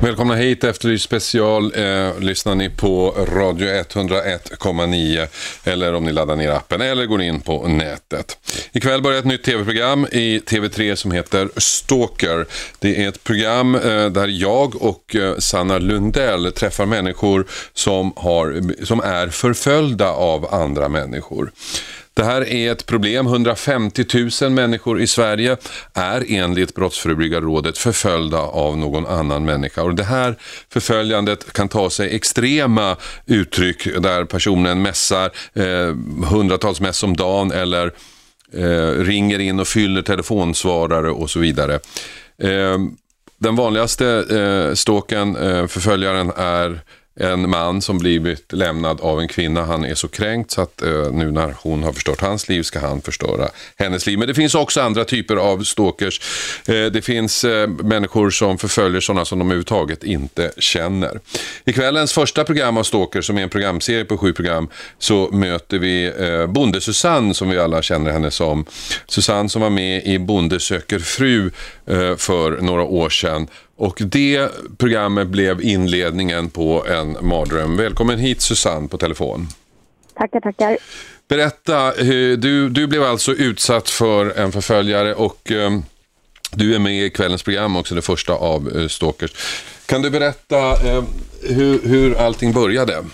Välkomna hit, Efterlyst special eh, lyssnar ni på Radio 101,9 eller om ni laddar ner appen eller går in på nätet. Ikväll börjar ett nytt tv-program i TV3 som heter Stalker. Det är ett program eh, där jag och eh, Sanna Lundell träffar människor som, har, som är förföljda av andra människor. Det här är ett problem. 150 000 människor i Sverige är enligt Brottsförebyggande rådet förföljda av någon annan människa. Och det här förföljandet kan ta sig extrema uttryck där personen mässar eh, hundratals mess om dagen eller eh, ringer in och fyller telefonsvarare och så vidare. Eh, den vanligaste eh, ståken, eh, förföljaren, är en man som blivit lämnad av en kvinna. Han är så kränkt så att eh, nu när hon har förstört hans liv ska han förstöra hennes liv. Men det finns också andra typer av stalkers. Eh, det finns eh, människor som förföljer sådana som de överhuvudtaget inte känner. I kvällens första program av stalkers, som är en programserie på sju program, så möter vi eh, Bonde Susanne som vi alla känner henne som. Susanne som var med i Bonde söker fru eh, för några år sedan och det programmet blev inledningen på en mardröm. Välkommen hit Susanne på telefon. Tackar, tackar. Berätta, du, du blev alltså utsatt för en förföljare och um, du är med i kvällens program också, det första av uh, Stalkers. Kan du berätta uh, hur, hur allting började?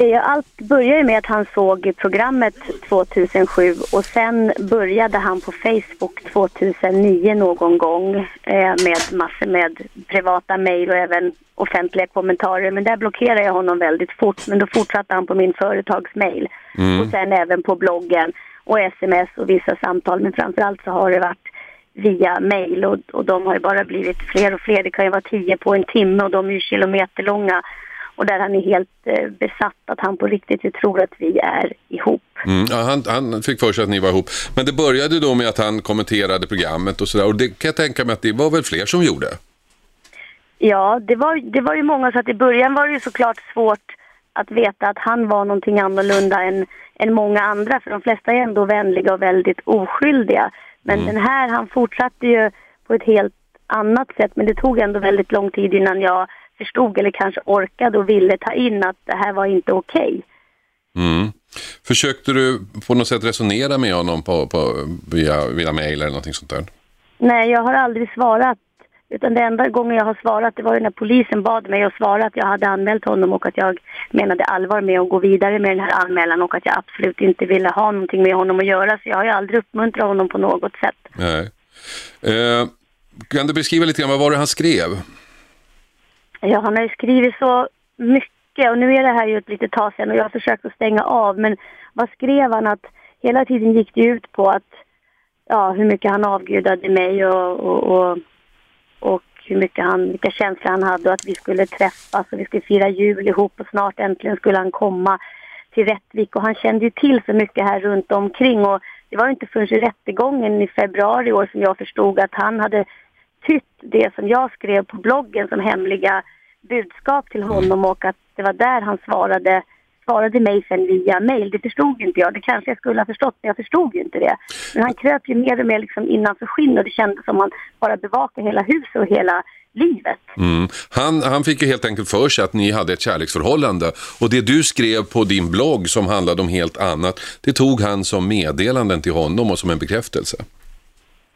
Allt började med att han såg programmet 2007 och sen började han på Facebook 2009 någon gång eh, med massor med privata mejl och även offentliga kommentarer. Men där blockerade jag honom väldigt fort men då fortsatte han på min företagsmail mm. och sen även på bloggen och sms och vissa samtal men framförallt så har det varit via mejl och, och de har ju bara blivit fler och fler. Det kan ju vara tio på en timme och de är ju kilometerlånga och där han är helt eh, besatt att han på riktigt tror att vi är ihop. Mm, ja, han, han, fick för sig att ni var ihop. Men det började då med att han kommenterade programmet och sådär och det kan jag tänka mig att det var väl fler som gjorde? Ja, det var, det var ju många så att i början var det ju såklart svårt att veta att han var någonting annorlunda än, än många andra för de flesta är ändå vänliga och väldigt oskyldiga. Men mm. den här, han fortsatte ju på ett helt annat sätt men det tog ändå väldigt lång tid innan jag förstod eller kanske orkade och ville ta in att det här var inte okej. Okay. Mm. Försökte du på något sätt resonera med honom på, på, via, via mail eller någonting sånt där? Nej, jag har aldrig svarat. Utan det enda gången jag har svarat det var ju när polisen bad mig att svara att jag hade anmält honom och att jag menade allvar med att gå vidare med den här anmälan och att jag absolut inte ville ha någonting med honom att göra. Så jag har ju aldrig uppmuntrat honom på något sätt. Nej. Eh, kan du beskriva lite grann, vad var det han skrev? Ja, han har ju skrivit så mycket. Och nu är det här ju ett litet tag sedan och jag har försökt att stänga av. Men vad skrev han? Att hela tiden gick det ut på att ja, hur mycket han avgudade mig och, och, och, och hur mycket han, vilka känslor han hade och att vi skulle träffas och vi skulle fira jul ihop och snart äntligen skulle han komma till Rättvik. Och han kände ju till så mycket här runt omkring. Och det var inte förrän i rättegången i februari i år som jag förstod att han hade tytt det som jag skrev på bloggen som hemliga budskap till honom och att det var där han svarade svarade mig sen via mail. Det förstod inte jag. Det kanske jag skulle ha förstått, men jag förstod ju inte det. Men han kröp ju mer och mer liksom innanför skinn och det kändes som han bara bevakade hela huset och hela livet. Mm. Han, han fick ju helt enkelt för sig att ni hade ett kärleksförhållande och det du skrev på din blogg som handlade om helt annat, det tog han som meddelanden till honom och som en bekräftelse.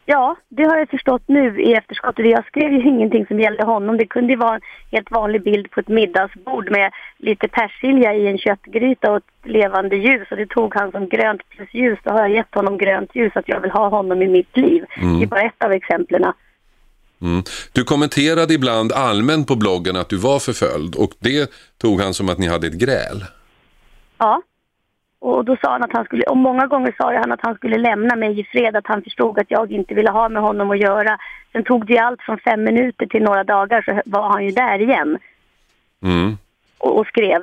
Ja, det har jag förstått nu i efterskott. Jag skrev ju ingenting som gällde honom. Det kunde ju vara en helt vanlig bild på ett middagsbord med lite persilja i en köttgryta och ett levande ljus. Och det tog han som grönt plus ljus. Då har jag gett honom grönt ljus att jag vill ha honom i mitt liv. Mm. Det är bara ett av exemplen. Mm. Du kommenterade ibland allmänt på bloggen att du var förföljd och det tog han som att ni hade ett gräl. Ja, och då sa han att han skulle, och många gånger sa han att han skulle lämna mig i fred, att han förstod att jag inte ville ha med honom att göra. Sen tog det ju allt från fem minuter till några dagar så var han ju där igen. Mm. Och, och, skrev.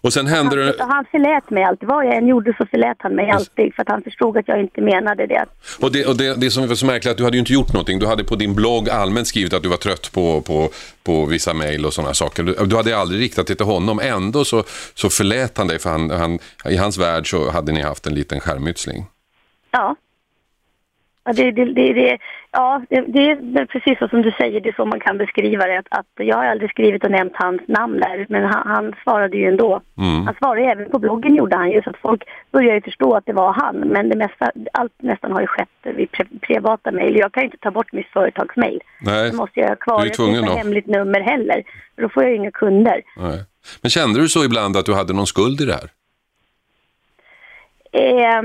Och sen hände Han, det... han förlät mig alltid. Vad jag än gjorde så förlät han mig alltid för att han förstod att jag inte menade det. Och det, och det, det som var så märkligt att du hade ju inte gjort någonting. Du hade på din blogg allmänt skrivit att du var trött på, på, på vissa mejl och sådana saker. Du, du hade aldrig riktat det till honom. Ändå så, så förlät han dig för han, han, i hans värld så hade ni haft en liten skärmytsling. Ja. Det, det, det, ja, det, är precis så som du säger, det är så man kan beskriva det. Att, att jag har aldrig skrivit och nämnt hans namn där, men han, han svarade ju ändå. Mm. Han svarade även på bloggen gjorde han ju, så att folk börjar ju förstå att det var han. Men det mesta, allt nästan har ju skett vid pri, privata mejl. Jag kan ju inte ta bort mitt företagsmejl. Nej, Det måste jag ha kvar. du är tvungen jag kan då. inte hemligt nummer heller. För då får jag ju inga kunder. nej. Men kände du så ibland att du hade någon skuld i det här? Eh,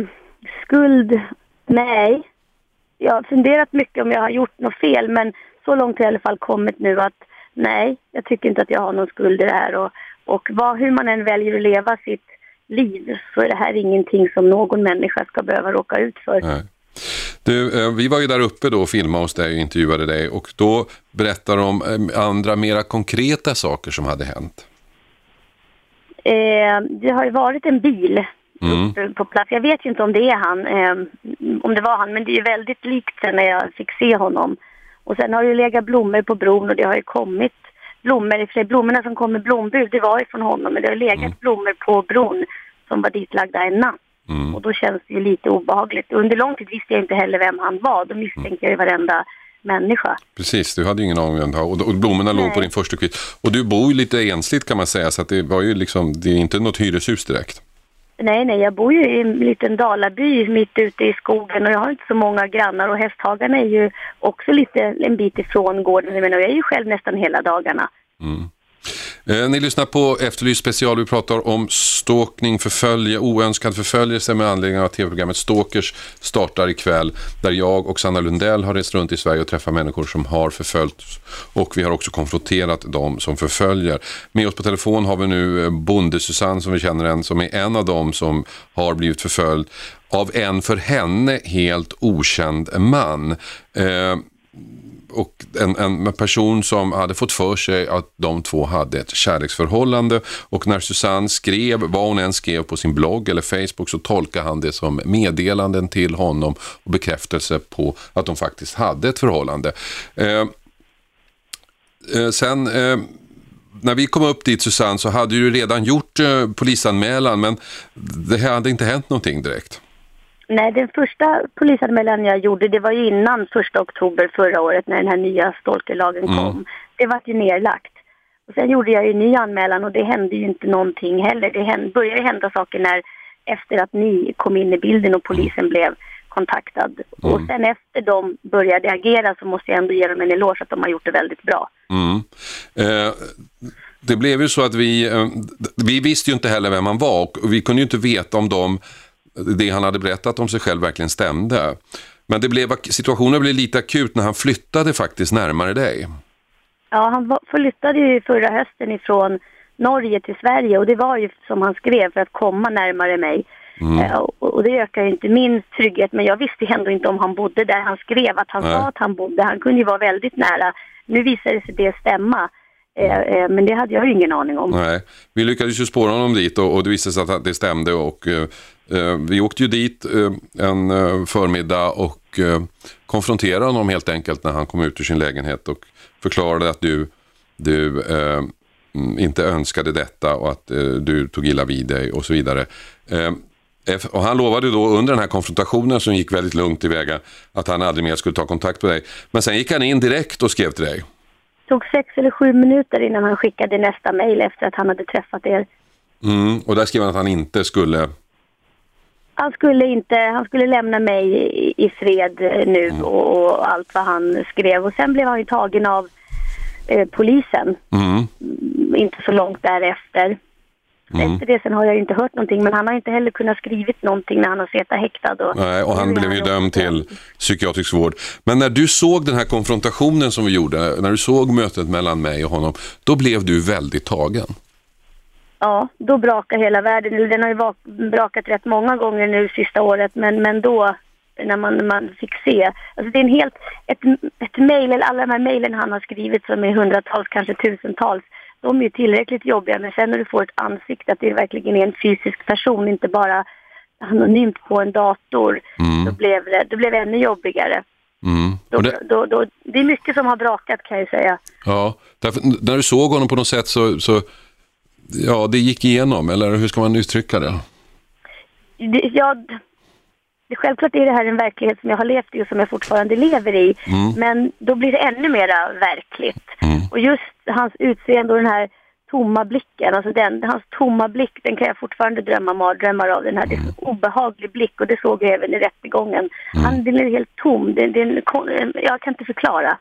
skuld? Nej. Jag har funderat mycket om jag har gjort något fel men så långt har jag i alla fall kommit nu att nej, jag tycker inte att jag har någon skuld i det här. Och, och vad, hur man än väljer att leva sitt liv så är det här ingenting som någon människa ska behöva råka ut för. Nej. Du, eh, vi var ju där uppe då och filmade hos dig och intervjuade dig och då berättade de om eh, andra mera konkreta saker som hade hänt. Eh, det har ju varit en bil Mm. på plats. Jag vet ju inte om det är han, eh, om det var han, men det är ju väldigt likt sen när jag fick se honom. Och sen har det ju legat blommor på bron och det har ju kommit blommor, i och för sig blommorna som kom med blombud, det var ju från honom, men det har legat blommor på bron som var ditlagda en natt. Mm. Och då känns det ju lite obehagligt. Under lång tid visste jag inte heller vem han var, då misstänkte jag ju varenda människa. Precis, du hade ju ingen aning om det och, och blommorna låg på Nej. din första kvist. Och du bor ju lite ensligt kan man säga så att det var ju liksom, det är inte något hyreshus direkt. Nej, nej, jag bor ju i en liten dalaby mitt ute i skogen och jag har inte så många grannar och hästhagarna är ju också lite en bit ifrån gården. Jag menar, jag är ju själv nästan hela dagarna. Mm. Eh, ni lyssnar på Efterlyst special. Vi pratar om stalkning, förfölje, oönskad förföljelse med anledning av att tv-programmet Stalkers startar ikväll. Där jag och Sanna Lundell har rest runt i Sverige och träffat människor som har förföljts. Och vi har också konfronterat dem som förföljer. Med oss på telefon har vi nu eh, Bonde-Susanne som vi känner en som är en av dem som har blivit förföljd av en för henne helt okänd man. Eh, och en, en person som hade fått för sig att de två hade ett kärleksförhållande och när Susanne skrev, vad hon än skrev på sin blogg eller Facebook så tolkade han det som meddelanden till honom och bekräftelse på att de faktiskt hade ett förhållande. Eh, eh, sen eh, när vi kom upp dit Susanne så hade du redan gjort eh, polisanmälan men det hade inte hänt någonting direkt. Nej, den första polisanmälan jag gjorde, det var ju innan första oktober förra året när den här nya stalkerlagen kom. Det var ju nerlagt. Och sen gjorde jag ju en ny anmälan och det hände ju inte någonting heller. Det hände, började hända saker när, efter att ni kom in i bilden och polisen blev kontaktad. Och sen efter de började agera så måste jag ändå ge dem en eloge att de har gjort det väldigt bra. Mm. Eh, det blev ju så att vi, eh, vi visste ju inte heller vem han var och vi kunde ju inte veta om de, det han hade berättat om sig själv verkligen stämde. Men det blev, situationen blev lite akut när han flyttade faktiskt närmare dig. Ja, han flyttade ju förra hösten ifrån Norge till Sverige och det var ju som han skrev för att komma närmare mig. Eh, och, det ökar ju inte min trygghet men jag visste ändå inte om han bodde där han skrev att han Nej. sa att han bodde. Han kunde ju vara väldigt nära. Nu visade sig det stämma. Eh, eh, men det hade jag ju ingen aning om. Nej, vi lyckades ju spåra honom dit och, det visade sig att det stämde och vi åkte ju dit eh, en eh, förmiddag och eh, konfronterade honom helt enkelt när han kom ut ur sin lägenhet och förklarade att du, du eh, mm, inte önskade detta och att eh, du tog illa vid dig och så vidare. Eh, och han lovade då under den här konfrontationen som gick väldigt lugnt tillväga att han aldrig mer skulle ta kontakt med dig. Men sen gick han in direkt och skrev till dig. Det tog sex eller sju minuter innan han skickade nästa mejl efter att han hade träffat er. Mm, och där skrev han att han inte skulle Han skulle inte, han skulle lämna mig i, i fred eh, nu och, och allt vad han skrev. Och sen blev han ju tagen av eh, polisen, Mm. mm, inte så långt därefter. Efter det sen har jag inte hört någonting, men han har inte heller kunnat skrivit någonting när han har suttit häktad. Och, Nej, och han blev ju dömd till psykiatrisk vård. Men när du såg den här konfrontationen som vi gjorde, när du såg mötet mellan mig och honom, då blev du väldigt tagen. Ja, då brakar hela världen. Den har ju brakat rätt många gånger nu sista året, men, men då när man, man fick se. Alltså det är en helt, ett, ett mejl, eller alla de här mejlen han har skrivit som är hundratals, kanske tusentals. de är ju tillräckligt jobbiga men sen när du får ett ansikte att det verkligen är en fysisk person, inte bara anonymt på en dator, Mm. då, blev det, det blev ännu jobbigare. Mm. Då, det, då, då, det är mycket som har brakat kan jag säga. ja, därför, när du såg honom på något sätt så, så, ja, det gick igenom, eller hur ska man uttrycka det? Det, det, självklart är det här en verklighet som jag har levt i och som jag fortfarande lever i. Men då blir det ännu mera verkligt. Och just hans utseende och den här tomma blicken, alltså den, hans tomma blick, den kan jag fortfarande drömma mardrömmar av. Den här, det är så obehaglig blick och det såg jag även i rättegången. Han, den är helt tom, det, det är en, jag kan inte förklara.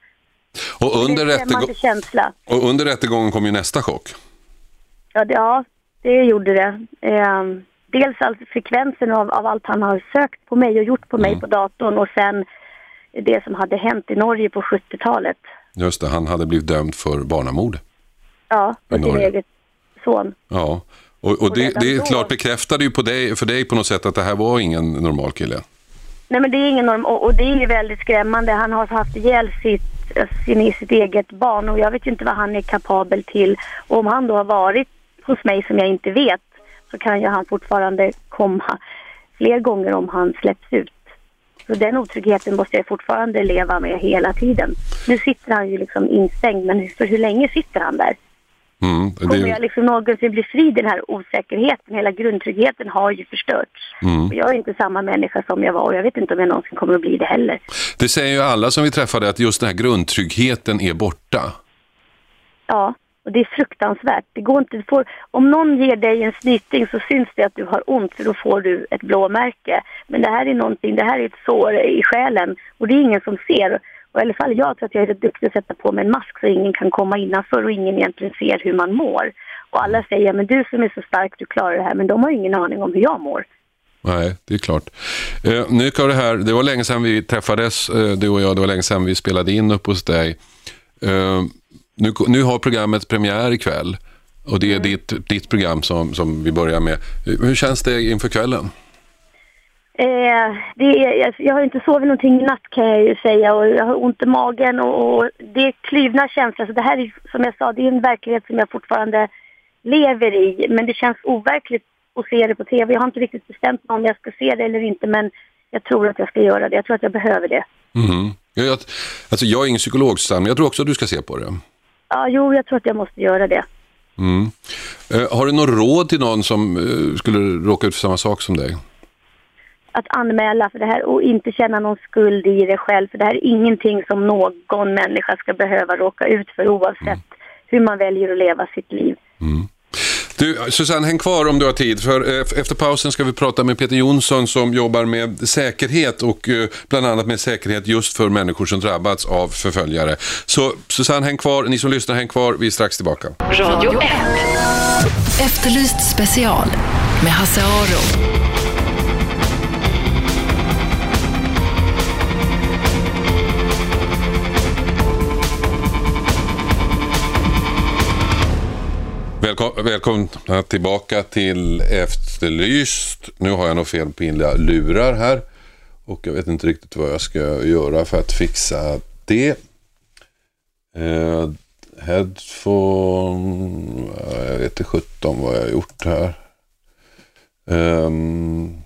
Och under, rättegång, och under rättegången kom ju nästa chock. Ja, det, ja, det gjorde det. Eh, dels alltså frekvensen av, av allt han har sökt på mig och gjort på mig på datorn och sen det som hade hänt i Norge på 70-talet. Just det, han hade blivit dömd för barnamord. Ja, på sin eget son. Ja, och, och Och det, det är klart bekräftade ju på dig, för dig på något sätt att det här var ingen normal kille. Nej men det är ingen norm och, och det är ju väldigt skrämmande. Han har haft ihjäl sitt, sin, sitt eget barn och jag vet ju inte vad han är kapabel till. Och om han då har varit hos mig som jag inte vet så kan ju han fortfarande komma fler gånger om han släpps ut. Så den otryggheten måste jag fortfarande leva med hela tiden. Nu sitter han ju liksom instängd men för hur länge sitter han där? Mm, Kommer det, jag liksom någonsin bli fri den här osäkerheten? Hela grundtryggheten har ju förstörts. Mm. Jag är inte samma människa som jag var och jag vet inte om jag någonsin kommer att bli det heller. det säger ju alla som vi träffade att just den här grundtryggheten är borta. Ja, och det är fruktansvärt. Det går inte, du får, om någon ger dig en snyting så syns det att du har ont för då får du ett blåmärke. Men det här är någonting, det här är ett sår i själen och det är ingen som ser. Och i alla fall jag tror att jag är rätt duktig att sätta på mig en mask så ingen kan komma innanför och ingen egentligen ser hur man mår. Och alla säger, men du som är så stark, du klarar det här. Men de har ingen aning om hur jag mår. Nej, det är klart. Eh, nu kan det här, det var länge sedan vi träffades, eh, du och jag, det var länge sedan vi spelade in upp hos dig. Eh, nu, nu har programmet premiär ikväll och det är ditt, ditt program som, som vi börjar med. Hur känns det inför kvällen? Eh, det är, jag, har inte sovit någonting i natt kan jag ju säga och jag har ont i magen och, och det är kluvna känslor. Så det här är som jag sa, det är en verklighet som jag fortfarande lever i. Men det känns overkligt att se det på tv. Jag har inte riktigt bestämt mig om jag ska se det eller inte men jag tror att jag ska göra det. Jag tror att jag behöver det. Mhm. Jag, alltså jag är ingen psykolog, Susanne, men jag tror också att du ska se på det. Ja, jo, jag tror att jag måste göra det. Mm. Eh, har du något råd till någon som eh, skulle råka ut för samma sak som dig? Att anmäla för det här och inte känna någon skuld i det själv. För det här är ingenting som någon människa ska behöva råka ut för oavsett hur man väljer att leva sitt liv. Du, Susanne, häng kvar om du har tid. För eh, efter pausen ska vi prata med Peter Jonsson som jobbar med säkerhet och eh, bland annat med säkerhet just för människor som drabbats av förföljare. Så Susanne, häng kvar. Ni som lyssnar, häng kvar. Vi är strax tillbaka. Radio 1. Efterlyst special med Hasse Aro. Välkom välkomna tillbaka till Efterlyst. Nu har jag nog fel på mina lurar här. Och jag vet inte riktigt vad jag ska göra för att fixa det. Eh, headphone... Jag vet inte 17 vad jag har gjort här. Ehm,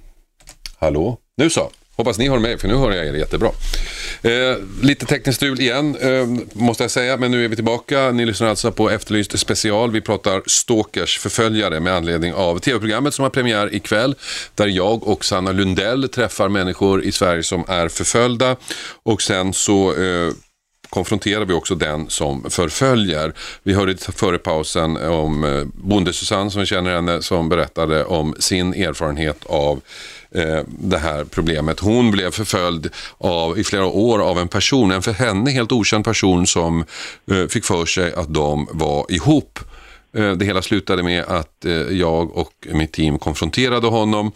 hallå? Nu så. Hoppas ni hör mig, för nu hör jag er jättebra. Eh, lite tekniskt strul igen, eh, måste jag säga, men nu är vi tillbaka. Ni lyssnar alltså på Efterlyst special. Vi pratar Stalkers förföljare med anledning av tv-programmet som har premiär ikväll, där jag och Sanna Lundell träffar människor i Sverige som är förföljda. Och sen så eh, konfronterar vi också den som förföljer. Vi hörde före pausen om eh, Bonde Susanne som vi känner henne som berättade om sin erfarenhet av eh, det här problemet. Hon blev förföljd av, i flera år av en person, en för henne helt okänd person som eh, fick för sig att de var ihop. Eh, Det hela slutade med att eh, jag och mitt team konfronterade honom.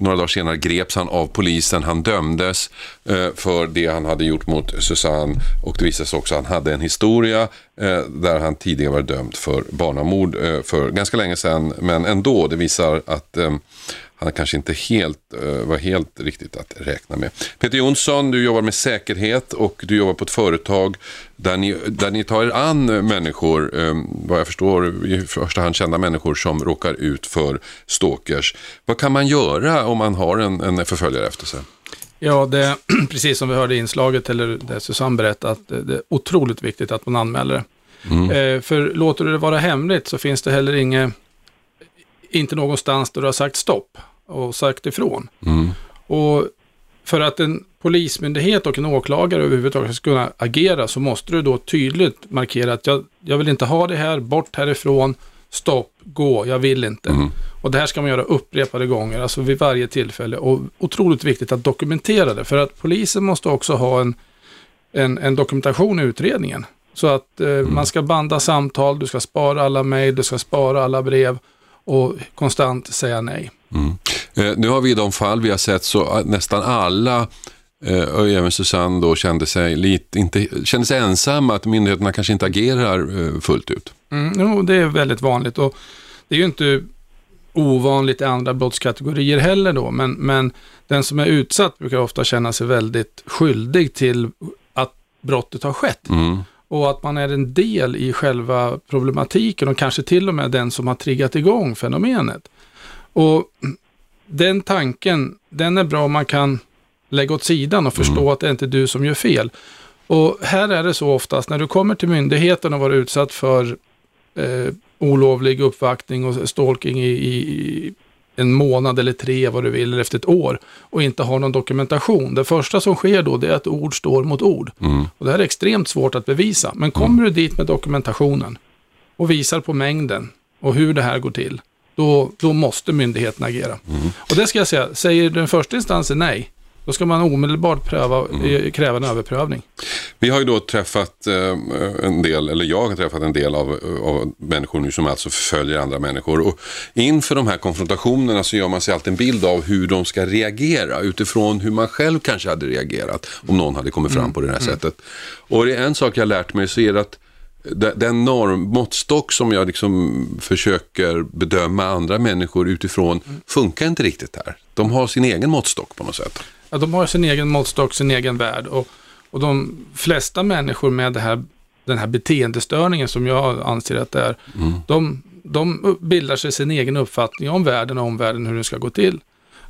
Några dagar senare greps han av polisen. Han dömdes eh, för det han hade gjort mot Susanne och det visade sig också att han hade en historia Eh, där han tidigare var dömd för barnamord eh, för ganska länge sedan. Men ändå, det visar att eh, han kanske inte helt, var helt riktigt att räkna med. Peter Jonsson, du jobbar med säkerhet och du jobbar på ett företag där ni, där ni tar er an människor, vad jag förstår i första hand kända människor som råkar ut för stalkers. Vad kan man göra om man har en, en förföljare efter sig? Ja, det är precis som vi hörde i inslaget, eller det Susanne berättade, att det är otroligt viktigt att man anmäler det. Mm. Eh, för låter du det vara hemligt så finns det heller inget, inte någonstans där du har sagt stopp och sagt ifrån. Mm. Och för att en polismyndighet och en åklagare överhuvudtaget ska kunna agera så måste du då tydligt markera att jag, jag vill inte ha det här, bort härifrån, stopp, gå, jag vill inte. Mm. Och det här ska man göra upprepade gånger, alltså vid varje tillfälle. Och otroligt viktigt att dokumentera det, för att polisen måste också ha en, en, en dokumentation i utredningen. Så att eh, man ska banda samtal, du ska spara alla mejl, du ska spara alla brev och konstant säga nej. Eh, nu har vi i de fall vi har sett så att nästan alla eh, och även Susanne då kände sig, lite, inte, kände sig ensamma, att myndigheterna kanske inte agerar eh, fullt ut. Mm, jo, det är väldigt vanligt och det är ju inte ovanligt i andra brottskategorier heller då, men, men den som är utsatt brukar ofta känna sig väldigt skyldig till att brottet har skett. Mm. Och att man är en del i själva problematiken och kanske till och med den som har triggat igång fenomenet. Och den tanken, den är bra om man kan lägga åt sidan och förstå att det är inte du som gör fel. Och här är det så oftast, när du kommer till myndigheten och varit utsatt för eh, olovlig uppvaktning och stalking i, i, en månad eller tre, vad du vill, eller efter ett år och inte har någon dokumentation. Det första som sker då, det är att ord står mot ord. Mm. Och det här är extremt svårt att bevisa. Men kommer du dit med dokumentationen och visar på mängden och hur det här går till, då, då måste myndigheten agera. Och det ska jag säga, säger den första instansen nej, då ska man omedelbart pröva, eh, kräva en överprövning. Vi har ju då träffat eh, en del, eller jag har träffat en del av, av människor nu som alltså förföljer andra människor. Och inför de här konfrontationerna så gör man sig alltid en bild av hur de ska reagera utifrån hur man själv kanske hade reagerat om någon hade kommit fram på det här sättet. Och det är en sak jag har lärt mig så är det att de- den norm, måttstock som jag liksom försöker bedöma andra människor utifrån funkar inte riktigt här. De har sin egen måttstock på något sätt. Ja, de har sin egen måttstock, sin egen värld. Och, och de flesta människor med här, den här beteendestörningen som jag anser att det är, de, de bildar sig sin egen uppfattning om världen och omvärlden, hur det ska gå till.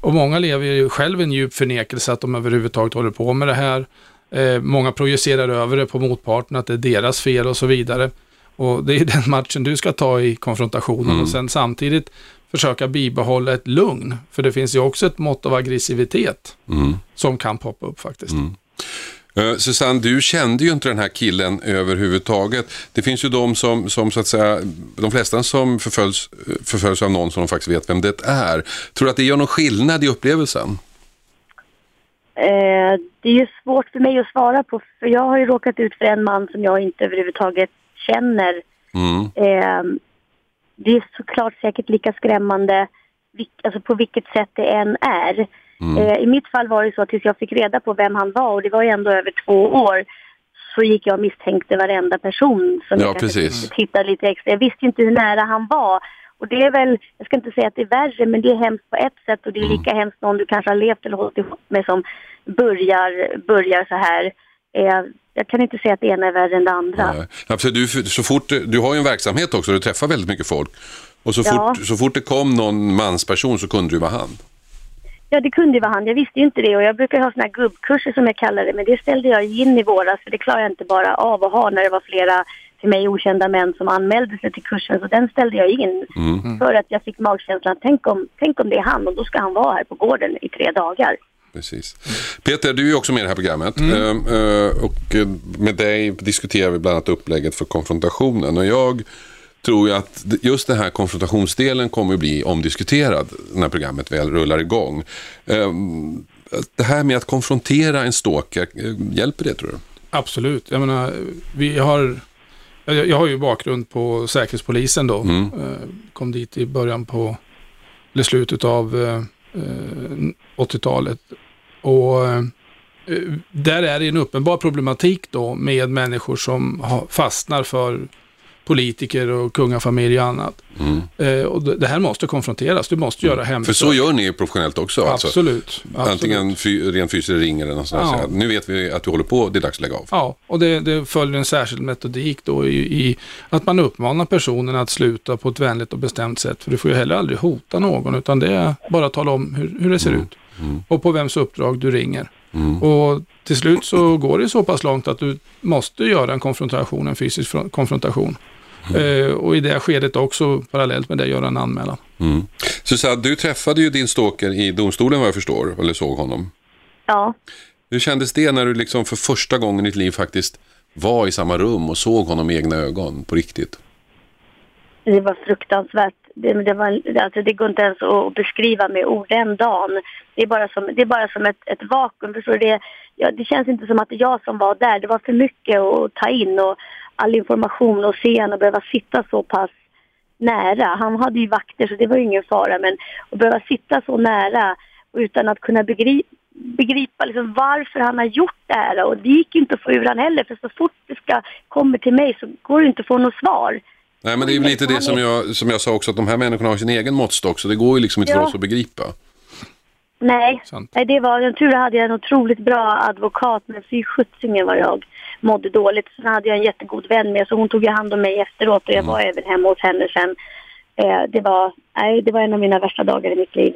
Och många lever ju själv i en djup förnekelse att de överhuvudtaget håller på med det här. Eh, många projicerar över det på motparten, att det är deras fel och så vidare. Och det är den matchen du ska ta i konfrontationen och sen samtidigt försöka bibehålla ett lugn. För det finns ju också ett mått av aggressivitet Mm. som kan poppa upp faktiskt. Eh, Susanne, du kände ju inte den här killen överhuvudtaget. Det finns ju de som, som så att säga, de flesta som förföljs, förföljs av någon som de faktiskt vet vem det är. Tror du att det gör någon skillnad i upplevelsen? Eh, det är ju svårt för mig att svara på för jag har ju råkat ut för en man som jag inte överhuvudtaget känner. Mm. Eh, det är såklart säkert lika skrämmande alltså på vilket sätt det än är. Eh, I mitt fall var det så att tills jag fick reda på vem han var och det var ju ändå över två år så gick jag och misstänkte varenda person som Ja, jag tittade lite extra. Jag visste inte hur nära han var. Och det är väl, jag ska inte säga att det är värre, men det är hemskt på ett sätt och det är Mm. lika hemskt någon du kanske har levt eller hållit ihop med som börjar, börjar så här. Eh, jag kan inte säga att det ena är värre än det andra. Ja, för du, så fort, du har ju en verksamhet också, du träffar väldigt mycket folk. Och så Ja. fort, så fort det kom någon mansperson så kunde du vara han. Ja, det kunde ju vara han. Jag visste ju inte det och jag brukar ha såna här gubbkurser som jag kallar det, men det ställde jag in i våras för det klarar jag inte bara av att ha när det var flera för mig okända män som anmälde sig till kursen. Så den ställde jag in för att jag fick magkänslan, tänk om, tänk om det är han och då ska han vara här på gården i tre dagar. Precis. Peter, du är också med i det här programmet. Eh, eh, och med dig diskuterar vi bland annat upplägget för konfrontationen. Och jag tror ju att just den här konfrontationsdelen kommer att bli omdiskuterad när programmet väl rullar igång. Eh, Det här med att konfrontera en stalker, eh, hjälper det tror du? Absolut. Jag menar, vi har... Jag, har ju bakgrund på Säkerhetspolisen då. Mm. Eh, kom dit i början på... Eller slutet av Eh, 80-talet. Och eh, där är det en uppenbar problematik då med människor som fastnar för politiker och kungafamilj och annat. Eh, och det här måste konfronteras, du måste göra Mm. För hembesök. så gör ni professionellt också? Alltså. Absolut. absolut. Antingen fy, ren fysiskt ringer eller något sånt. Ja. Så Nu vet vi att du håller på, det är dags att lägga av. Ja, och det, det följer en särskild metodik då i, i att man uppmanar personen att sluta på ett vänligt och bestämt sätt. För du får ju heller aldrig hota någon, utan det är bara att tala om hur, hur det ser ut. Och på vems uppdrag du ringer. Och till slut så går det så pass långt att du måste göra en konfrontation, en fysisk fron- konfrontation. Eh, och i det skedet också parallellt med det göra en anmälan. Mm. Susanne, du träffade ju din stalker i domstolen vad jag förstår, eller såg honom. Ja. Hur kändes det när du liksom för första gången i ditt liv faktiskt var i samma rum och såg honom med egna ögon på riktigt? Det var fruktansvärt. Det, det, var, alltså det går inte ens att beskriva med ord den dagen. Det är bara som, det är bara som ett, ett vakuum. Förstår du? Det, ja, det känns inte som att det är jag som var där. Det var för mycket att ta in och all information och se honom och behöva sitta så pass nära. Han hade ju vakter så det var ju ingen fara men att behöva sitta så nära utan att kunna begripa begripa liksom varför han har gjort det här och det gick ju inte att få ur han heller för så fort det ska, kommer till mig så går det inte att få något svar. Nej, men det är väl lite det som jag, som jag sa också, att de här människorna har sin egen måttstock, så det går ju liksom inte för Ja. oss att begripa. Nej, Sant. Nej det var en tur hade jag en otroligt bra advokat men fy sjuttsingen vad jag mådde dåligt. Sen hade jag en jättegod vän med så hon tog hand om mig efteråt och jag var även hemma hos henne sen. Eh, det, var, nej, det var en av mina värsta dagar i mitt liv.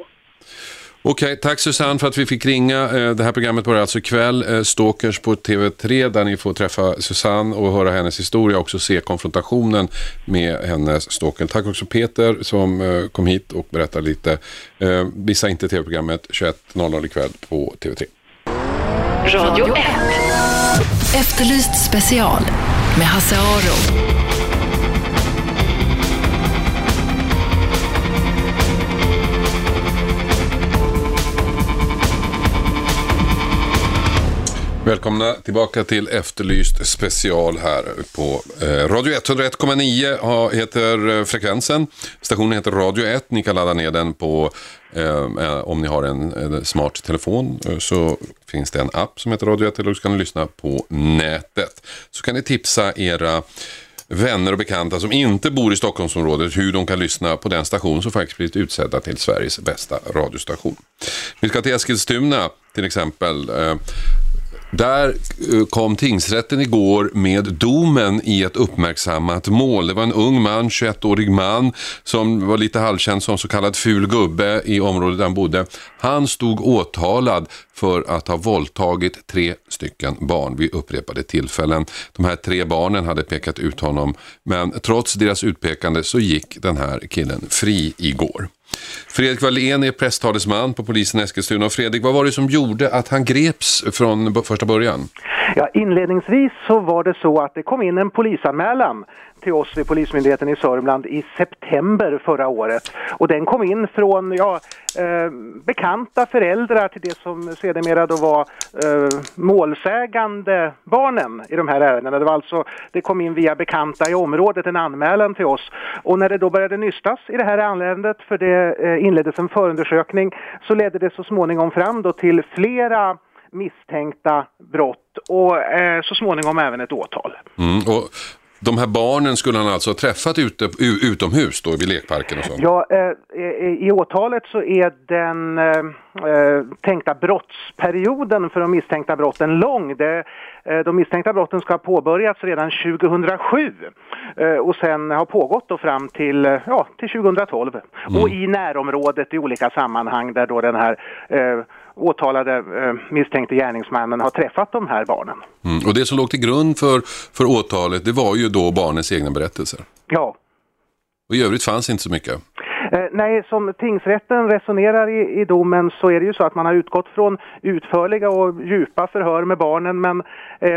Okej, tack Susanne för att vi fick ringa. Eh, Det här programmet börjar alltså ikväll, eh, Stalkers på TV3, där ni får träffa Susanne och höra hennes historia och också se konfrontationen med hennes stalker. Tack också Peter som eh, kom hit och berättade lite. Missa inte TV-programmet 21.00 ikväll på TV3. Radio 1. Efterlyst special med Hasse Aro. Välkomna tillbaka till Efterlyst special här på eh, Radio 101,9 heter eh, frekvensen. Stationen heter Radio 1. Ni kan ladda ner den på, eh, eh, om ni har en, en smart telefon så finns det en app som heter Radio 1 eller så kan ni lyssna på nätet. Så kan ni tipsa era vänner och bekanta som inte bor i Stockholmsområdet hur de kan lyssna på den station som faktiskt blivit utsedda till Sveriges bästa radiostation. Vi ska till Eskilstuna till exempel. Där eh, kom tingsrätten igår med domen i ett uppmärksammat mål. Det var en ung man, 21-årig man, som var lite halvkänd som så kallad ful gubbe i området där han bodde. Han stod åtalad för att ha våldtagit tre stycken barn vid upprepade tillfällen. De här tre barnen hade pekat ut honom, men trots deras utpekande så gick den här killen fri igår. Fredrik Wallén är presstalesman på polisen i Eskilstuna. Och Fredrik, vad var det som gjorde att han greps från första början? Ja, inledningsvis så var det så att det kom in en polisanmälan till oss vid Polismyndigheten i Sörmland i september förra året. Och den kom in från ja, eh, bekanta föräldrar till det som sedermera då var eh, målsägande barnen i de här ärendena. Det, var alltså, det kom in via bekanta i området en anmälan till oss. Och när det då började nystas i det här ärendet, för det eh, inleddes en förundersökning, så ledde det så småningom fram då till flera misstänkta brott och eh, så småningom även ett åtal. Mm, och de här barnen skulle han alltså ha träffat ute, utomhus då vid lekparken och sånt? Ja, eh, i, i åtalet så är den eh, eh, tänkta brottsperioden för de misstänkta brotten lång. Det, eh, de misstänkta brotten ska ha påbörjats redan 2007 eh, och sen har pågått då fram till, eh, ja, till 2012. Och i närområdet i olika sammanhang där då den här eh, åtalade eh, misstänkte gärningsmannen har träffat de här barnen. Mm, och det som låg till grund för, för åtalet, det var ju då barnens egna berättelser. Ja, Och i övrigt fanns inte så mycket. Eh, nej, som tingsrätten resonerar i, i domen så är det ju så att man har utgått från utförliga och djupa förhör med barnen men eh,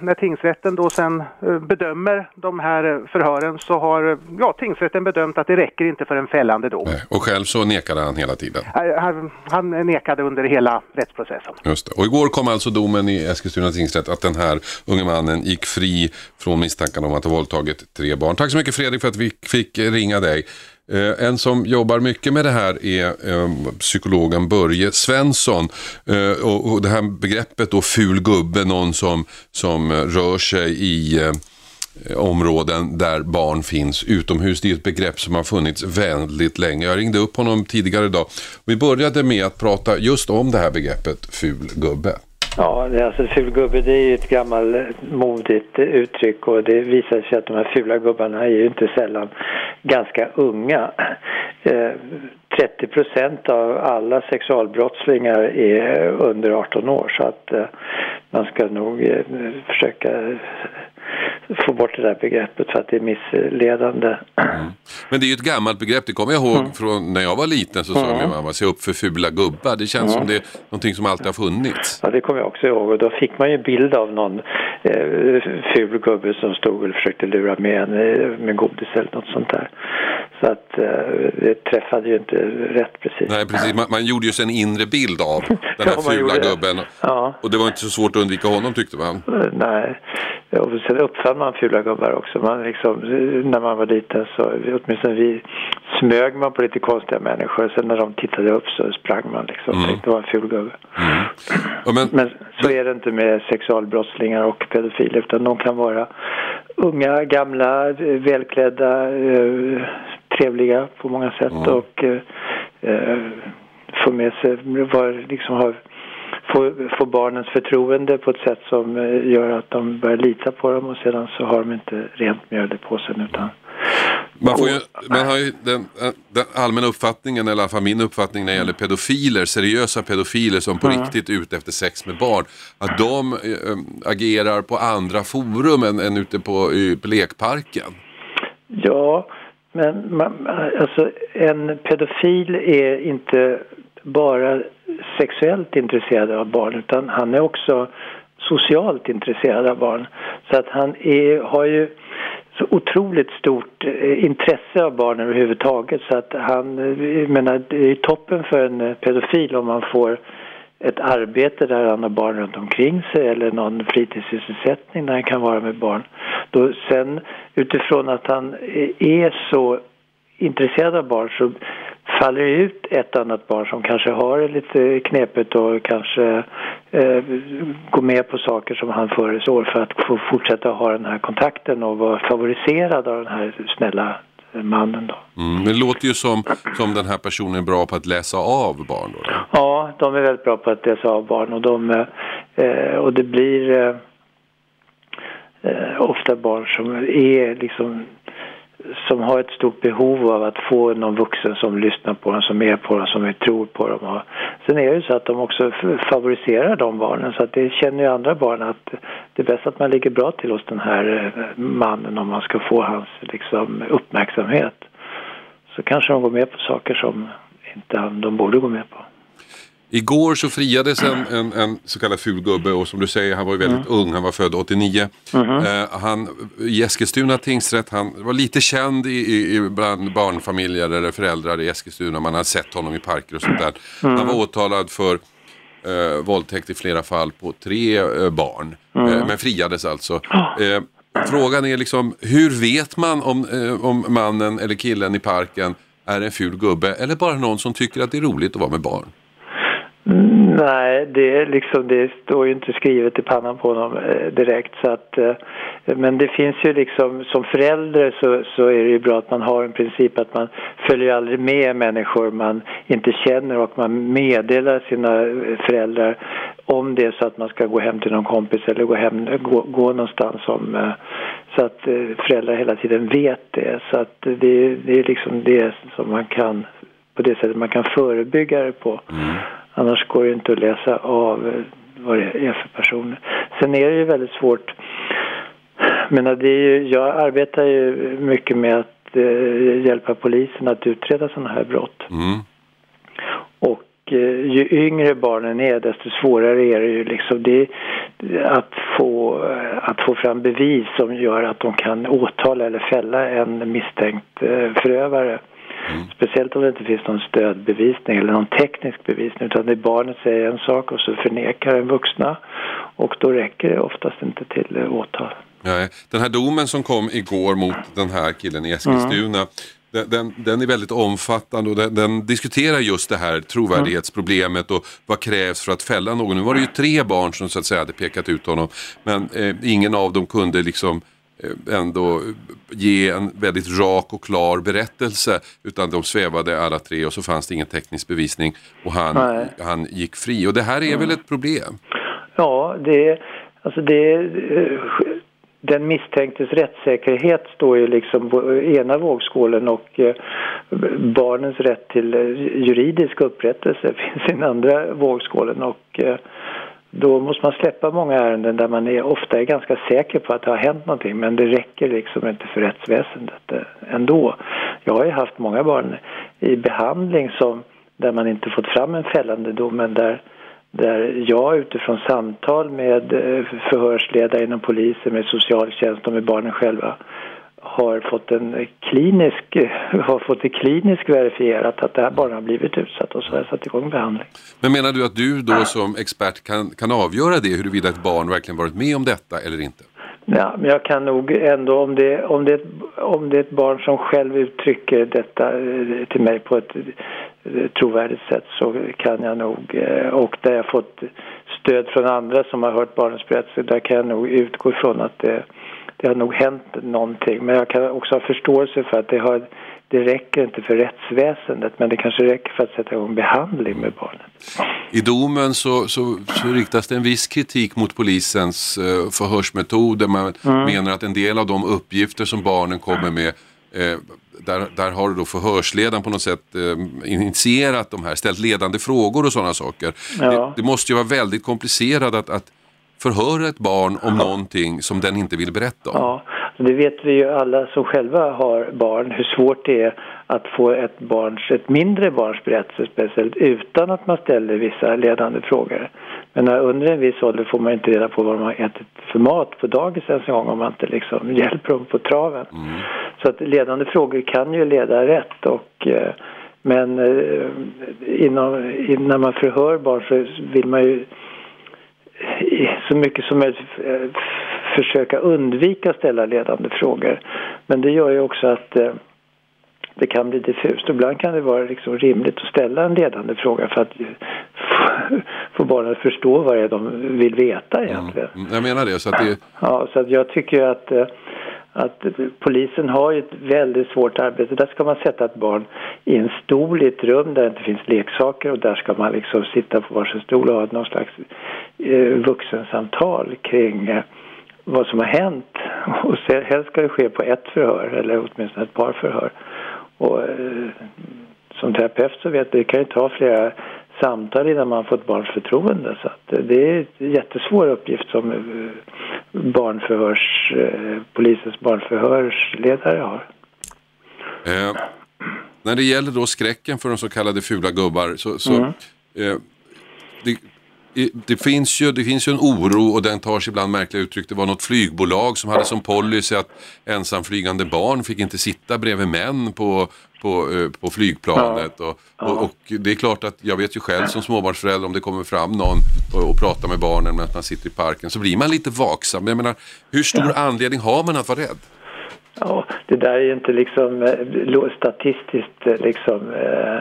när tingsrätten då sen eh, bedömer de här förhören så har ja, tingsrätten bedömt att det räcker inte för en fällande dom. Nej. Och själv så nekade han hela tiden. Eh, Han, han nekade under hela rättsprocessen. Just det. Och igår kom alltså domen i Eskilstuna tingsrätt att den här unge mannen gick fri från misstankarna om att ha våldtagit tre barn. Tack så mycket Fredrik för att vi fick ringa dig. Eh, en som jobbar mycket med det här är ehm, psykologen Börje Svensson. Eh, och, det här begreppet då ful gubbe, någon som, som eh, rör sig i områden där barn finns utomhus. Det är ett begrepp som har funnits väldigt länge. Jag ringde upp honom tidigare idag. Vi började med att prata just om det här begreppet ful gubbe. Ja, alltså ful alltså fulgubbe det är ju ett gammalmodigt eh, eh, uttryck och det visar sig att de här fula gubbarna är ju inte sällan ganska unga. Eh, 30 procent av alla sexualbrottslingar är under 18 år så att eh, man ska nog eh, försöka få bort det där begreppet för att det är missledande. Mm. Men det är ju ett gammalt begrepp, det kommer jag ihåg mm. från när jag var liten så sa mm. min mamma, se upp för fula gubbar. Det känns som det är någonting som alltid har funnits. Ja, det kommer jag också ihåg och då fick man ju en bild av någon ful gubbe som stod och försökte lura med en eh, med godis eller något sånt där. Så att eh, det träffade ju inte rätt precis. Nej, precis. Man, man gjorde ju sig en inre bild av den här ja, fula gubben. Ja. Och det var inte så svårt att undvika honom tyckte man. Eh, nej. Och sen uppfann man fula gubbar också. Man liksom, när man var liten så, åtminstone vi, smög man på lite konstiga människor. Sen när de tittade upp så sprang man liksom. Mm. Det var en ful gubbe. Mm. Men, men, så är det inte med sexualbrottslingar och pedofiler. Utan de kan vara unga, gamla, välklädda, eh, trevliga på många sätt. Mm. Och eh, få med sig, var, liksom har få, få barnens förtroende på ett sätt som eh, gör att de börjar lita på dem och sedan så har de inte rent mjöl i påsen utan man, får ju, man har ju den, den allmänna uppfattningen, eller i alla fall min uppfattning när det gäller pedofiler, seriösa pedofiler som på mm. riktigt är ute efter sex med barn, att de äh, agerar på andra forum än, än ute på, i, på lekparken. Ja, men man, alltså en pedofil är inte bara sexuellt intresserad av barn utan han är också socialt intresserad av barn. Så att han är, har ju så otroligt stort eh, intresse av barn överhuvudtaget så att han, eh, jag menar, det är toppen för en eh, pedofil om man får ett arbete där han har barn runt omkring sig eller någon fritidssysselsättning där han kan vara med barn. Då sen utifrån att han är så intresserad av barn så faller ut ett annat barn som kanske har det lite knepigt och kanske eh, går med på saker som han föreslår för att få fortsätta ha den här kontakten och vara favoriserad av den här snälla mannen då. Mm, men det låter ju som, som den här personen är bra på att läsa av barn då? då. Ja, de är väldigt bra på att läsa av barn och, de, eh, och det blir eh, eh ofta barn som är liksom som har ett stort behov av att få någon vuxen som lyssnar på dem, som är på dem, som tror på dem. Och sen är det ju så att de också favoriserar de barnen så att det känner ju andra barn att det är bäst att man ligger bra till hos den här eh, mannen om man ska få hans liksom, uppmärksamhet. Så kanske de går med på saker som inte de borde gå med på. Igår så friades en, en, en så kallad fulgubbe och som du säger han var ju väldigt mm. ung, han var född 89. Mm. Uh, han, I Eskilstuna tingsrätt, han var lite känd i, i, bland barnfamiljer eller föräldrar i Eskilstuna, man har sett honom i parker och sånt där. Mm. Han var åtalad för uh, våldtäkt i flera fall på tre uh, barn, uh, men friades alltså. frågan är liksom, hur vet man om, om mannen eller killen i parken är en ful gubbe eller bara någon som tycker att det är roligt att vara med barn? Mm, nej, det, liksom, det står ju inte skrivet i pannan på honom eh, direkt. Så att, eh, men det finns ju liksom, som förälder så, så är det ju bra att man har en princip att man följer aldrig med människor man inte känner och man meddelar sina eh, föräldrar om det är så att man ska gå hem till någon kompis eller gå, hem, gå, gå någonstans som, eh, så att eh, föräldrar hela tiden vet det. Så att det, det är liksom det som man kan, på det sättet man kan förebygga det på. Mm. Annars går det inte att läsa av eh, vad det är för personer. Sen är det ju väldigt svårt. Men det är ju, jag arbetar ju mycket med att eh, hjälpa polisen att utreda sådana här brott. Mm. Och eh, ju yngre barnen är desto svårare är det ju liksom det, att, få, att få fram bevis som gör att de kan åtala eller fälla en misstänkt eh, förövare. Mm. Speciellt om det inte finns någon stödbevisning eller någon teknisk bevisning utan det är barnet säger en sak och så förnekar den vuxna och då räcker det oftast inte till åtal. Nej. Den här domen som kom igår mot den här killen i Eskilstuna mm. den, den, den är väldigt omfattande och den, den diskuterar just det här trovärdighetsproblemet och vad krävs för att fälla någon. Nu var det ju tre barn som så att säga hade pekat ut honom men eh, ingen av dem kunde liksom ändå ge en väldigt rak och klar berättelse utan de svävade alla tre och så fanns det ingen teknisk bevisning och han, Nej. han gick fri. Och det här är väl ett problem? Ja, det, alltså det, eh, den misstänktes rättssäkerhet står ju liksom på ena vågskålen och eh, barnens rätt till eh, juridisk upprättelse finns i den andra vågskålen och eh, då måste man släppa många ärenden där man är, ofta är ganska säker på att det har hänt någonting men det räcker liksom inte för rättsväsendet eh, ändå. Jag har ju haft många barn i behandling som, där man inte fått fram en fällande dom men där där jag utifrån samtal med eh, förhörsledare inom polisen, med socialtjänst och med barnen själva har fått en klinisk, har fått det kliniskt verifierat att det här barnet har blivit utsatt och så har jag satt igång behandling. Men menar du att du då som expert kan, kan avgöra det huruvida ett barn verkligen varit med om detta eller inte? Ja, men jag kan nog ändå om det, om det, om det är ett barn som själv uttrycker detta eh, till mig på ett eh, trovärdigt sätt så kan jag nog, eh, och där jag fått stöd från andra som har hört barnens berättelse, där kan jag nog utgå ifrån att det, det har nog hänt någonting. Men jag kan också ha förståelse för att det, har, det räcker inte för rättsväsendet men det kanske räcker för att sätta igång behandling med barnet. I domen så, så, så riktas det en viss kritik mot polisens eh, förhörsmetoder. Man menar att en del av de uppgifter som barnen kommer med eh, där, där har då förhörsledaren på något sätt eh, initierat de här, ställt ledande frågor och sådana saker. Ja. Det, det måste ju vara väldigt komplicerat att, att förhöra ett barn om någonting som den inte vill berätta om. Ja, det vet vi ju alla som själva har barn hur svårt det är att få ett, barns, ett mindre barns berättelse speciellt utan att man ställer vissa ledande frågor. Men när under en viss ålder får man inte reda på vad de har ätit för mat på dagis ens en gång om man inte liksom hjälper dem på traven. Så att ledande frågor kan ju leda rätt och eh, men eh, inom, in, när man förhör barn så vill man ju så mycket som möjligt eh, försöka undvika att ställa ledande frågor. Men det gör ju också att eh, det kan bli diffust. Ibland kan det vara liksom rimligt att ställa en ledande fråga för att få- barnen att förstå vad det är de vill veta egentligen. Mm, Jag menar det. Så att det Ja, så att jag tycker att, eh, att polisen har ju ett väldigt svårt arbete. Där ska man sätta ett barn i en stol i ett rum där det inte finns leksaker och där ska man liksom sitta på varsin stol och ha någon slags eh, vuxensamtal kring eh, vad som har hänt. Och sen, helst ska det ske på ett förhör eller åtminstone ett par förhör. Och eh, som terapeut så vet jag att det kan ju ta flera samtal innan man får ett barns förtroende. Så att det är en jättesvår uppgift som eh, barnförhörs, eh, polisens barnförhörsledare har. Eh, när det gäller då skräcken för de så kallade fula gubbar så, så Mm. eh, det, det, finns ju, det finns ju en oro och den tar sig ibland märkliga uttryck. Det var något flygbolag som hade som policy att ensamflygande barn fick inte sitta bredvid män på, på, eh, på flygplanet. Och, och, och det är klart att jag vet ju själv som småbarnsförälder om det kommer fram någon och, och pratar med barnen medan man sitter i parken så blir man lite vaksam. Jag menar, hur stor anledning har man att vara rädd? Ja, det där är ju inte liksom eh, statistiskt eh, liksom, eh,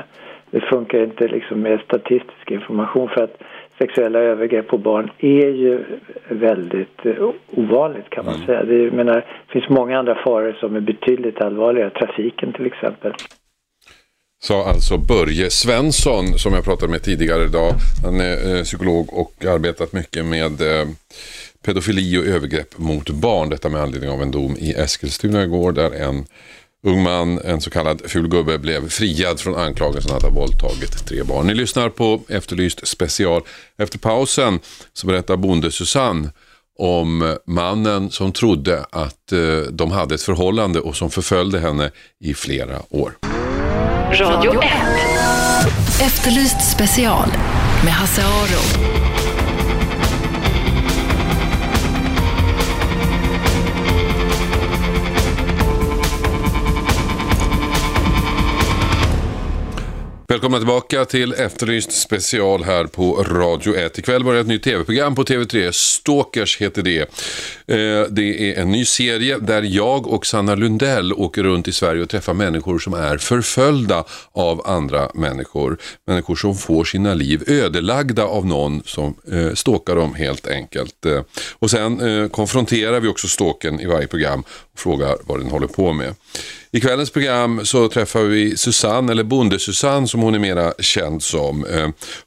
det funkar inte liksom med statistisk information för att sexuella övergrepp på barn är ju väldigt eh, ovanligt kan man säga. Det, är, menar, det finns många andra faror som är betydligt allvarligare, trafiken till exempel. Sa alltså Börje Svensson som jag pratade med tidigare idag. Han är eh, psykolog och arbetat mycket med eh, pedofili och övergrepp mot barn. Detta med anledning av en dom i Eskilstuna igår där en ung man, en så kallad ful gubbe, blev friad från anklagelsen att ha våldtagit tre barn. Ni lyssnar på Efterlyst special. Efter pausen så berättar bonde Susanne om mannen som trodde att eh, de hade ett förhållande och som förföljde henne i flera år. Radio 1. Efterlyst special med Hasse Aro. Välkomna tillbaka till Efterlyst special här på Radio 1. Ikväll börjar ett nytt tv-program på TV3. Stalkers heter det. Eh, det är en ny serie där jag och Sanna Lundell åker runt i Sverige och träffar människor som är förföljda av andra människor. Människor som får sina liv ödelagda av någon som eh, stalkar dem helt enkelt. Eh, och sen konfronterar vi också stalken i varje program och frågar vad den håller på med. I kvällens program så träffar vi Susanne, eller Bonde-Susanne som hon är mera känd som.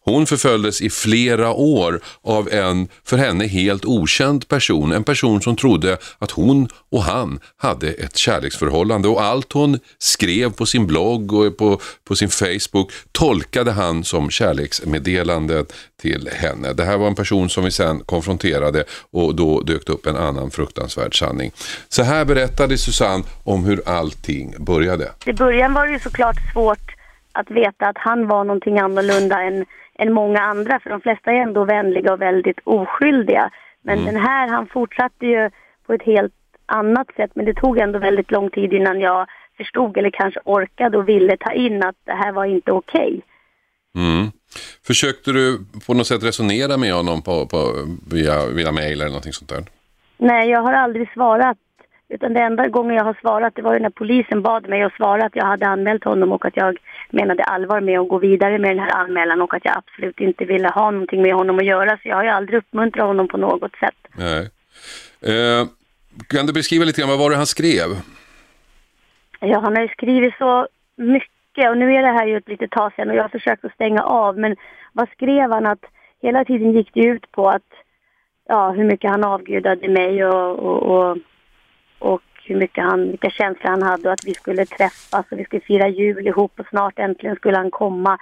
Hon förföljdes i flera år av en för henne helt okänd person. En person som trodde att hon och han hade ett kärleksförhållande och allt hon skrev på sin blogg och på, på sin Facebook tolkade han som kärleksmeddelande till henne. Det här var en person som vi sen konfronterade och då dök det upp en annan fruktansvärd sanning. Så här berättade Susanne om hur allting började. I början var det ju såklart svårt att veta att han var någonting annorlunda än, än många andra, för de flesta är ändå vänliga och väldigt oskyldiga. Men Mm. den här, han fortsatte ju på ett helt annat sätt, men det tog ändå väldigt lång tid innan jag förstod eller kanske orkade och ville ta in att det här var inte okej. Mm. Försökte du på något sätt resonera med honom på, på, via, via mail eller någonting sånt där? Nej, jag har aldrig svarat. Utan det enda gången jag har svarat det var ju när polisen bad mig att svara att jag hade anmält honom och att jag menade allvar med att gå vidare med den här anmälan och att jag absolut inte ville ha någonting med honom att göra. Så jag har ju aldrig uppmuntrat honom på något sätt. Nej. Eh, kan du beskriva lite grann, vad var det han skrev? Ja, han har ju skrivit så mycket och nu är det här ju ett litet tag sedan och jag har försökt att stänga av. Men vad skrev han? Att hela tiden gick det ut på att, ja, hur mycket han avgudade mig och, och, och, och hur mycket han, vilka känslor han hade och att vi skulle träffas och vi skulle fira jul ihop och snart äntligen skulle han komma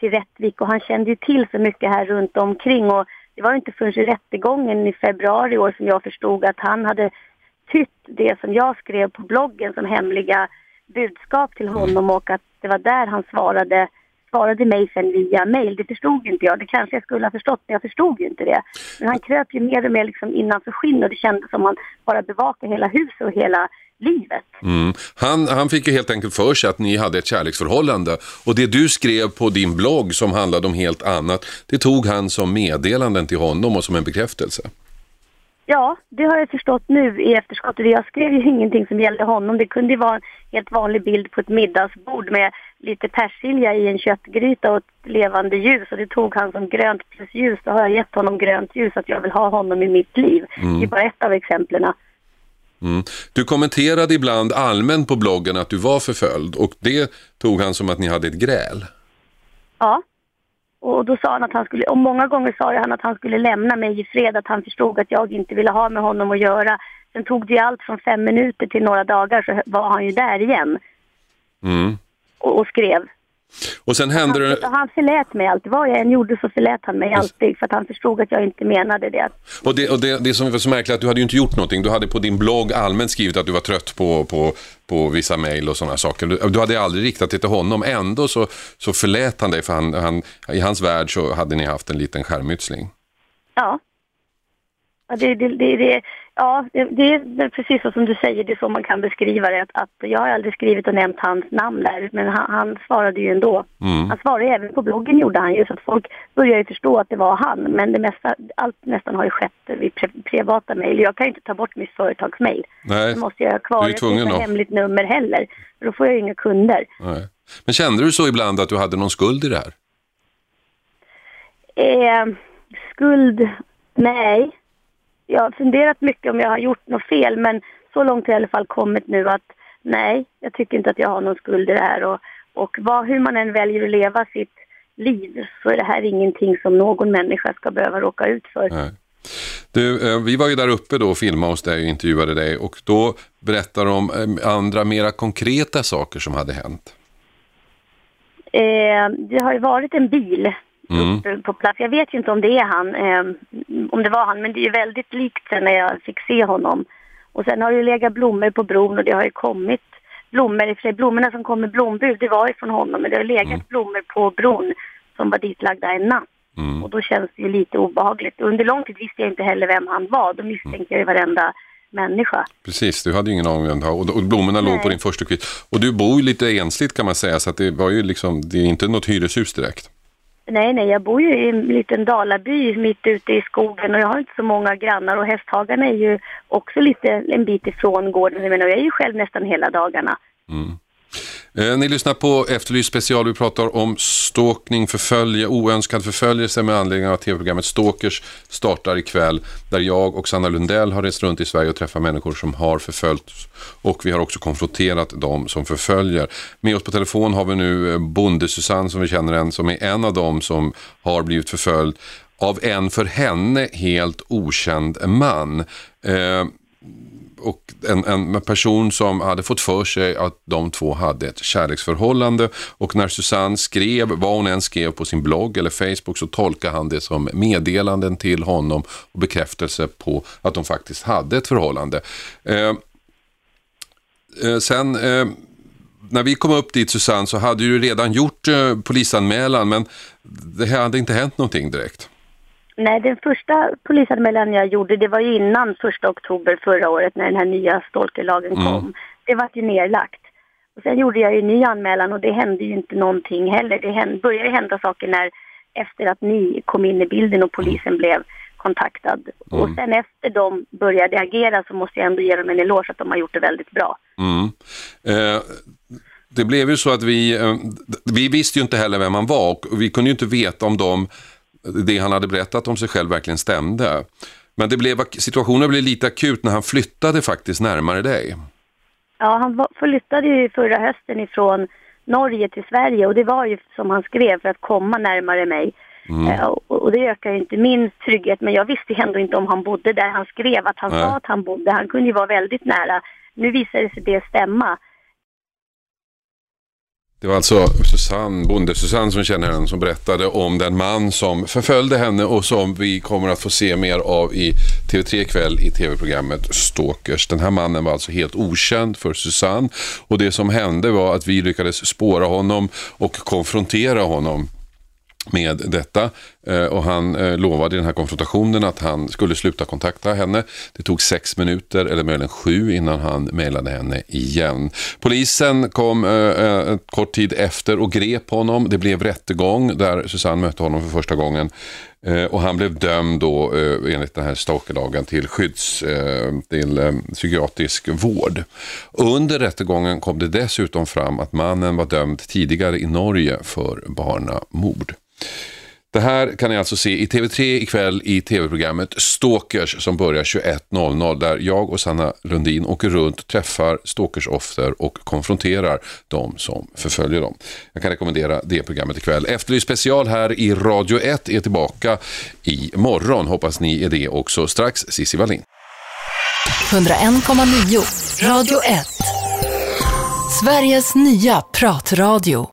till Rättvik. Och han kände ju till så mycket här runt omkring. Och det var ju inte förrän i rättegången i februari i år som jag förstod att han hade tytt det som jag skrev på bloggen som hemliga budskap till honom och att det var där han svarade, svarade mig sen via mail. Det förstod inte jag. Det kanske jag skulle ha förstått, men jag förstod ju inte det. Men han kröp ju mer och mer liksom innanför skinn och det kändes som han bara bevakade hela huset och hela livet. Mm. Han, han fick ju helt enkelt för sig att ni hade ett kärleksförhållande och det du skrev på din blogg som handlade om helt annat, det tog han som meddelanden till honom och som en bekräftelse. Ja, det har jag förstått nu i efterskott. Jag skrev ju ingenting som gällde honom. Det kunde ju vara en helt vanlig bild på ett middagsbord med lite persilja i en köttgryta och ett levande ljus. Och det tog han som grönt plus ljus. Då har jag gett honom grönt ljus att jag vill ha honom i mitt liv. Det är bara ett av exemplen. Mm. Du kommenterade ibland allmänt på bloggen att du var förföljd och det tog han som att ni hade ett gräl. Ja. Och då sa han att han skulle, och många gånger sa han att han skulle lämna mig i fred, att han förstod att jag inte ville ha med honom att göra. Sen tog det ju allt från fem minuter till några dagar så var han ju där igen Mm. och, och skrev. Och sen hände det... Han, han förlät mig alltid. Vad jag än gjorde så förlät han mig alltid för att han förstod att jag inte menade det. Och det, och det, det som var så märkligt att du hade ju inte gjort någonting. Du hade på din blogg allmänt skrivit att du var trött på, på, på vissa mejl och sådana saker. Du, du hade aldrig riktat det till honom. Ändå så, så förlät han dig för han, han, i hans värld så hade ni haft en liten skärmytsling. Ja. Det, det, det, ja, det, det är precis så som du säger, det är så man kan beskriva det. Att, att jag har aldrig skrivit och nämnt hans namn där, men han, han svarade ju ändå. Mm. Han svarade ju även på bloggen gjorde han ju, så att folk börjar ju förstå att det var han. Men det mesta, allt nästan har ju skett vid pri, privata mejl. Jag kan ju inte ta bort mitt företagsmejl. Nej, Det måste jag ha kvar. du är tvungen då. hemligt nummer heller, för då får jag ju inga kunder. nej. Men kände du så ibland att du hade någon skuld i det här? Eh, skuld? Nej. Jag har funderat mycket om jag har gjort något fel men så långt har jag i alla fall kommit nu att nej, jag tycker inte att jag har någon skuld i det här. Och, och vad, hur man än väljer att leva sitt liv så är det här ingenting som någon människa ska behöva råka ut för. Nej. Du, eh, vi var ju där uppe då och filmade hos dig och intervjuade dig och då berättar de om eh, andra mera konkreta saker som hade hänt. Eh, det har ju varit en bil Mm. uppe på plats. Jag vet ju inte om det är han, eh, om det var han, men det är ju väldigt likt sen när jag fick se honom. Och sen har det ju legat blommor på bron och det har ju kommit blommor, i sig blommorna som kom med blombud, det var ju från honom, men det har legat blommor på bron som var ditlagda en natt. Mm. Och då känns det ju lite obehagligt. Under lång tid visste jag inte heller vem han var. Då misstänkte jag ju varenda människa. Precis, du hade ju ingen aning om det. Och, och blommorna Nej. låg på din första kvist. Och du bor ju lite ensligt kan man säga, så att det var ju liksom, det är inte något hyreshus direkt. Nej, nej, jag bor ju i en liten dalaby mitt ute i skogen och jag har inte så många grannar och hästhagarna är ju också lite en bit ifrån gården. Jag menar, jag är ju själv nästan hela dagarna. Mm. Eh, ni lyssnar på Efterlyst special. Vi pratar om stalkning, förfölje, oönskad förföljelse med anledning av att tv-programmet Stalkers startar ikväll. Där jag och Sanna Lundell har rest runt i Sverige och träffat människor som har förföljts. Och vi har också konfronterat dem som förföljer. Med oss på telefon har vi nu eh, Bonde-Susanne som vi känner en som är en av dem som har blivit förföljd av en för henne helt okänd man. Eh, och en, en person som hade fått för sig att de två hade ett kärleksförhållande och när Susanne skrev, vad hon än skrev på sin blogg eller Facebook så tolkade han det som meddelanden till honom och bekräftelse på att de faktiskt hade ett förhållande. Eh, eh, sen eh, när vi kom upp dit Susanne så hade du redan gjort eh, polisanmälan men det hade inte hänt någonting direkt. Nej, den första polisanmälan jag gjorde, det var ju innan första oktober förra året när den här nya stalkerlagen kom. Det var ju nerlagt. Och sen gjorde jag ju en ny anmälan och det hände ju inte någonting heller. Det hände, började hända saker när, efter att ni kom in i bilden och polisen blev kontaktad. Och sen efter de började agera så måste jag ändå ge dem en eloge att de har gjort det väldigt bra. Mm. Eh, det blev ju så att vi, eh, vi visste ju inte heller vem han var och vi kunde ju inte veta om de, det han hade berättat om sig själv verkligen stämde. Men det blev, situationen blev lite akut när han flyttade faktiskt närmare dig. Ja, han flyttade ju förra hösten ifrån Norge till Sverige och det var ju som han skrev för att komma närmare mig. Eh, och, det ökar ju inte min trygghet men jag visste ändå inte om han bodde där han skrev att han Nej. sa att han bodde. Han kunde ju vara väldigt nära. Nu visade sig det stämma. Det var alltså Susanne, bonde-Susanne som känner henne som berättade om den man som förföljde henne och som vi kommer att få se mer av i TV3 ikväll i tv-programmet Stalkers. Den här mannen var alltså helt okänd för Susanne och det som hände var att vi lyckades spåra honom och konfrontera honom med detta Eh, och han eh, lovade i den här konfrontationen att han skulle sluta kontakta henne. Det tog sex minuter eller möjligen sju innan han mejlade henne igen. Polisen kom eh, eh kort tid efter och grep honom. Det blev rättegång där Susanne mötte honom för första gången. Eh, och han blev dömd då eh, enligt den här stalkerlagen till skydds, till psykiatrisk vård. Under rättegången kom det dessutom fram att mannen var dömd tidigare i Norge för barnamord. Det här kan ni alltså se i TV3 ikväll i tv-programmet Stalkers som börjar 21.00 där jag och Sanna Lundin åker runt, träffar stalkers offer och konfronterar de som förföljer dem. Jag kan rekommendera det programmet ikväll. Efterlyst special här i Radio 1 är tillbaka imorgon. Hoppas ni är det också. Strax Cissi Wallin. 101,9 Radio 1. Sveriges nya pratradio.